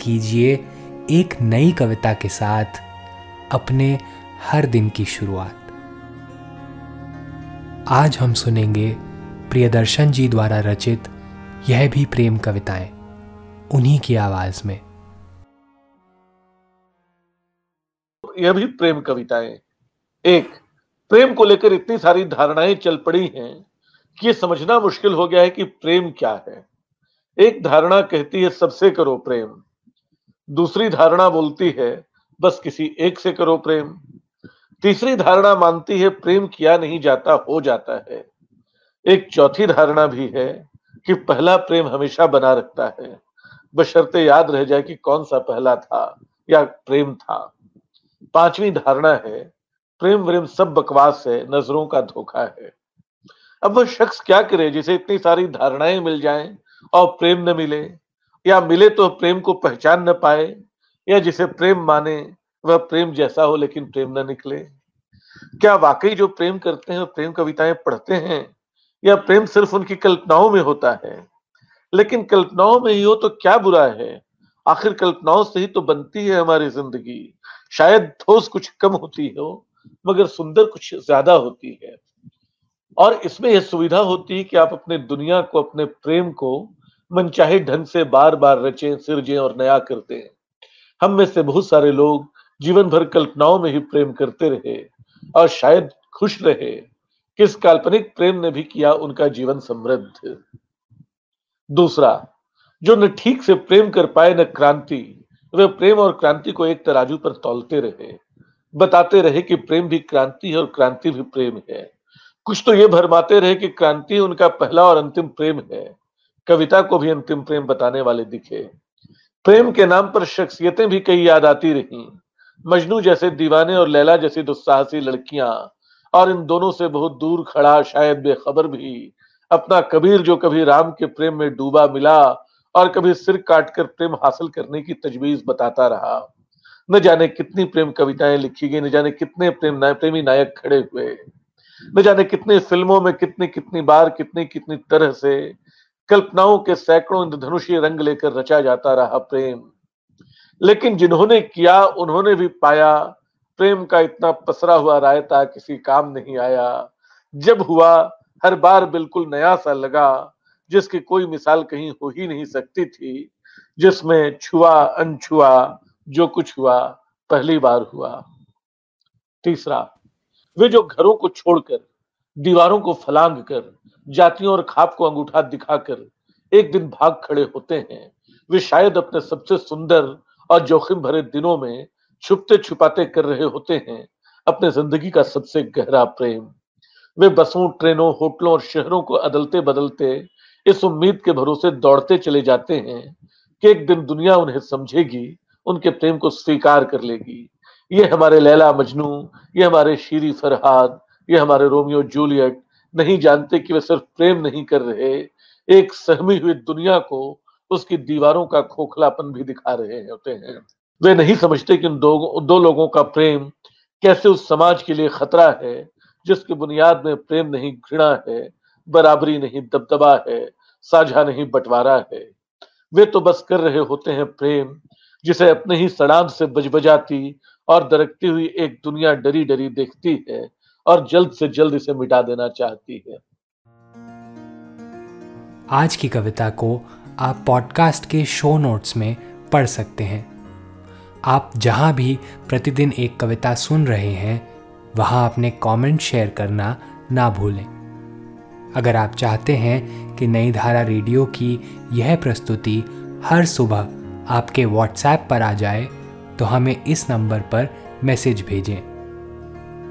कीजिए एक नई कविता के साथ अपने हर दिन की शुरुआत। आज हम सुनेंगे प्रियदर्शन जी द्वारा रचित यह भी प्रेम कविताएँ, उन्हीं की आवाज़ में। यह भी प्रेम कविताएँ। एक, प्रेम को लेकर इतनी सारी धारणाएँ चल पड़ी हैं कि यह समझना मुश्किल हो गया है कि प्रेम क्या है। एक धारणा कहती है, सबसे करो प्रेम। दूसरी धारणा बोलती है, बस किसी एक से करो प्रेम। तीसरी धारणा मानती है, प्रेम किया नहीं जाता, हो जाता है। एक चौथी धारणा भी है कि पहला प्रेम हमेशा बना रखता है। बशर्ते याद रह जाए कि कौन सा पहला था या प्रेम था। पांचवी धारणा है, प्रेम व्रेम सब बकवास है, नज़रों का धोखा है। अब वह शख्स क्या करे जिसे इतनी सारी धारणाएँ मिल जाएँ और प्रेम न मिले? या मिले तो प्रेम को पहचान न पाए, या जिसे प्रेम माने, वह प्रेम जैसा हो लेकिन प्रेम न निकले। क्या वाकई जो प्रेम करते हैं, प्रेम कविताएँ पढ़ते हैं, या प्रेम सिर्फ़ उनकी कल्पनाओं में होता है? लेकिन कल्पनाओं में ही हो तो क्या बुरा है? आखिर कल्पनाओं से ही तो बनती है हमारी ज़िंदगी। शायद ठोस कुछ कम होती हो, मगर सुंदर कुछ ज़्यादा होती है। और इसमें यह सुविधा होती है कि आप अपने दुनिया को, अपने प्रेम को मनचाहे ढंग से बार बार रचें, सिरजें और नया करते हैं। हम में से बहुत सारे लोग जीवन भर कल्पनाओं में ही प्रेम करते रहे और शायद खुश रहे। किस काल्पनिक प्रेम ने भी किया उनका जीवन समृद्ध? दूसरा, जो न ठीक से प्रेम कर पाए न क्रांति, वे प्रेम और क्रांति को एक तराजू पर तौलते रहे। बताते रहे कि प्रेम भी क्रांति है और क्रांति भी प्रेम है। कुछ तो ये भरमाते रहे कि क्रांति उनका पहला और अंतिम प्रेम है। कविता को भी अंतिम प्रेम बताने वाले दिखे। प्रेम के नाम पर शख्सियतें भी कई याद आती रही। मजनू जैसे दीवाने और लैला जैसी दुस्साहसी लड़कियाँ और इन दोनों से बहुत दूर खड़ा शायद बेखबर भी। अपना कबीर जो कभी राम के प्रेम में डूबा मिला और कभी सिर काट कर प्रेम हासिल करने की तजवीज बताता रहा। न जाने कितनी प्रेम कविताएँ लिखी गई न जाने कितने प्रेम नाय, प्रेमी नायक खड़े हुए। न जाने कितने फ़िल्मों में कितनी कितनी बार कितनी कितनी तरह से कल्पनाओं के सैकड़ों इंद्रधनुषीय रंग लेकर रचा जाता रहा प्रेम। लेकिन जिन्होंने किया, उन्होंने भी पाया। प्रेम का इतना पसरा हुआ रायता किसी काम नहीं आया। जब हुआ, हर बार बिल्कुल नया सा लगा, जिसकी कोई मिसाल कहीं हो ही नहीं सकती थी, जिसमें छुआ, अनछुआ, जो कुछ हुआ, पहली बार हुआ। तीसरा, वे जो घरों को छोड़कर दीवारों को फलांग कर, जातियों और खाप को अंगूठा दिखाकर एक दिन भाग खड़े होते हैं। वे शायद अपने सबसे सुंदर और जोखिम भरे दिनों में छुपते छुपाते कर रहे होते हैं, अपने ज़िंदगी का सबसे गहरा प्रेम। वे बसों, ट्रेनों, होटलों और शहरों को अदलते बदलते इस उम्मीद के भरोसे दौड़ते चले जाते हैं कि एक दिन दुनिया उन्हें समझेगी, उनके प्रेम को स्वीकार कर लेगी। ये हमारे लैला मजनू, ये हमारे शीरी फरहाद ये हमारे रोमियो जूलियट नहीं जानते कि वे सिर्फ़ प्रेम नहीं कर रहे एक सहमी हुई दुनिया को उसकी दीवारों का खोखलापन भी दिखा रहे होते हैं। वे नहीं समझते कि दो, दो लोगों का प्रेम कैसे उस समाज के लिए खतरा है जिसकी बुनियाद में प्रेम नहीं घृणा है बराबरी नहीं दबदबा है साझा नहीं बंटवारा है। वे तो बस कर रहे होते हैं प्रेम जिसे अपने ही सड़ाम से बजबजाती और दरकती हुई एक दुनिया डरी डरी देखती है और जल्द से जल्द इसे मिटा देना चाहती है। आज की कविता को आप पॉडकास्ट के शो नोट्स में पढ़ सकते हैं। आप जहाँ भी प्रतिदिन एक कविता सुन रहे हैं, वहाँ अपने कमेंट शेयर करना ना भूलें। अगर आप चाहते हैं कि नई धारा रेडियो की यह प्रस्तुति हर सुबह आपके व्हाट्सएप पर आ जाए तो हमें इस नंबर पर मैसेज भेजें।